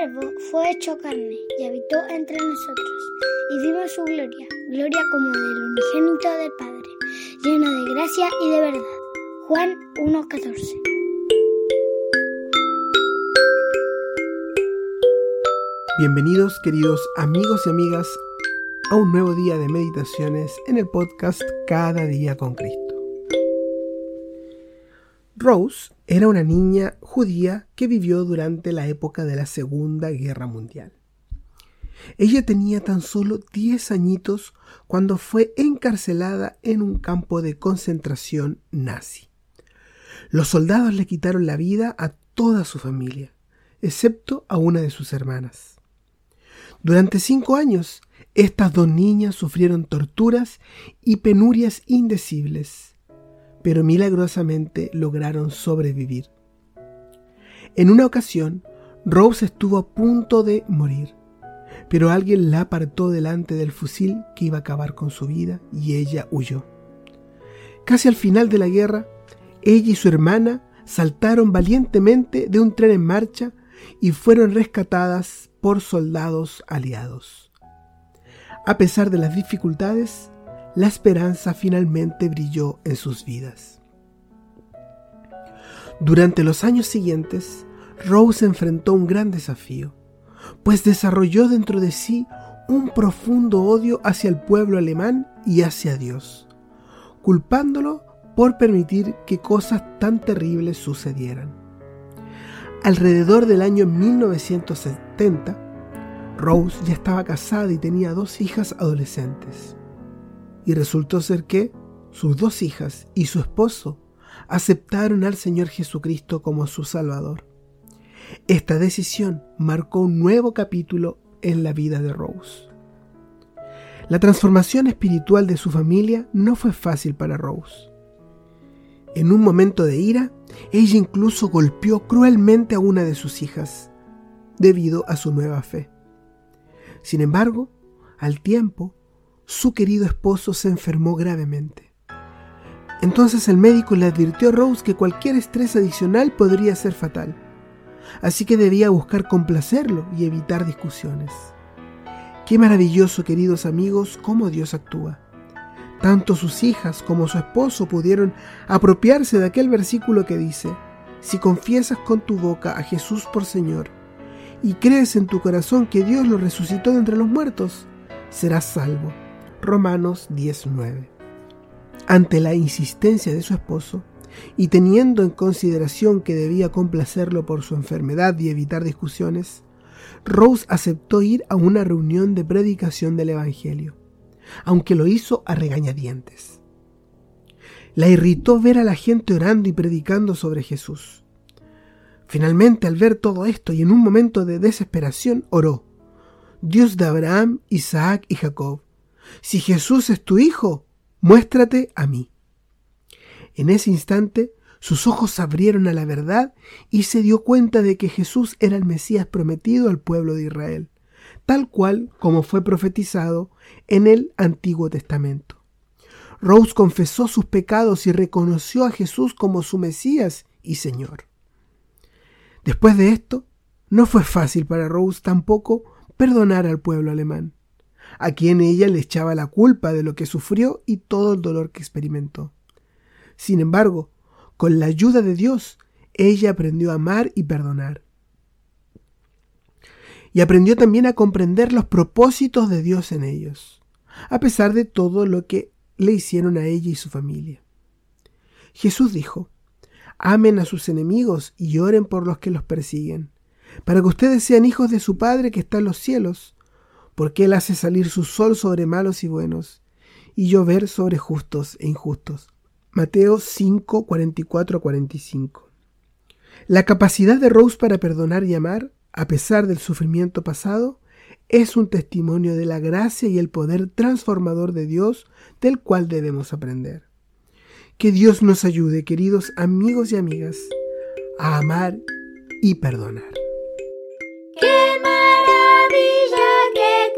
verbo fue hecho carne y habitó entre nosotros, y vimos su gloria, gloria como del unigénito del Padre, lleno de gracia y de verdad. Juan 1.14 Bienvenidos queridos amigos y amigas a un nuevo día de meditaciones en el podcast Cada día con Cristo. Rose era una niña judía que vivió durante la época de la Segunda Guerra Mundial. Ella tenía tan solo 10 añitos cuando fue encarcelada en un campo de concentración nazi. Los soldados le quitaron la vida a toda su familia, excepto a una de sus hermanas. Durante cinco años, estas dos niñas sufrieron torturas y penurias indecibles, pero milagrosamente lograron sobrevivir. En una ocasión, Rose estuvo a punto de morir, pero alguien la apartó delante del fusil que iba a acabar con su vida y ella huyó. Casi al final de la guerra, ella y su hermana saltaron valientemente de un tren en marcha y fueron rescatadas por soldados aliados. A pesar de las dificultades, la esperanza finalmente brilló en sus vidas. Durante los años siguientes, Rose enfrentó un gran desafío, pues desarrolló dentro de sí un profundo odio hacia el pueblo alemán y hacia Dios, culpándolo por permitir que cosas tan terribles sucedieran. Alrededor del año 1970, Rose ya estaba casada y tenía dos hijas adolescentes. Y resultó ser que sus dos hijas y su esposo aceptaron al Señor Jesucristo como su Salvador. Esta decisión marcó un nuevo capítulo en la vida de Rose. La transformación espiritual de su familia no fue fácil para Rose. En un momento de ira, ella incluso golpeó cruelmente a una de sus hijas, debido a su nueva fe. Sin embargo, al tiempo, su querido esposo se enfermó gravemente. Entonces el médico le advirtió a Rose que cualquier estrés adicional podría ser fatal, así que debía buscar complacerlo y evitar discusiones. Qué maravilloso, queridos amigos, cómo Dios actúa. Tanto sus hijas como su esposo pudieron apropiarse de aquel versículo que dice, si confiesas con tu boca a Jesús por Señor y crees en tu corazón que Dios lo resucitó de entre los muertos, serás salvo. Romanos 19. Ante la insistencia de su esposo, y teniendo en consideración que debía complacerlo por su enfermedad y evitar discusiones, Rose aceptó ir a una reunión de predicación del Evangelio aunque lo hizo a regañadientes. La irritó ver a la gente orando y predicando sobre Jesús. Finalmente, al ver todo esto y en un momento de desesperación, oró, Dios de Abraham, Isaac y Jacob, si Jesús es tu Hijo, muéstrate a mí. En ese instante, sus ojos se abrieron a la verdad y se dio cuenta de que Jesús era el Mesías prometido al pueblo de Israel tal cual como fue profetizado en el Antiguo Testamento. Rose confesó sus pecados y reconoció a Jesús como su Mesías y Señor. Después de esto, no fue fácil para Rose tampoco perdonar al pueblo alemán, a quien ella le echaba la culpa de lo que sufrió y todo el dolor que experimentó. Sin embargo, con la ayuda de Dios, ella aprendió a amar y perdonar y aprendió también a comprender los propósitos de Dios en ellos, a pesar de todo lo que le hicieron a ella y su familia. Jesús dijo, amen a sus enemigos y oren por los que los persiguen, para que ustedes sean hijos de su Padre que está en los cielos, porque Él hace salir su sol sobre malos y buenos, y llover sobre justos e injustos. Mateo 5, 44 45. La capacidad de Rose para perdonar y amar, a pesar del sufrimiento pasado, es un testimonio de la gracia y el poder transformador de Dios del cual debemos aprender. Que Dios nos ayude, queridos amigos y amigas, a amar y perdonar.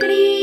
¡Qué maravilla que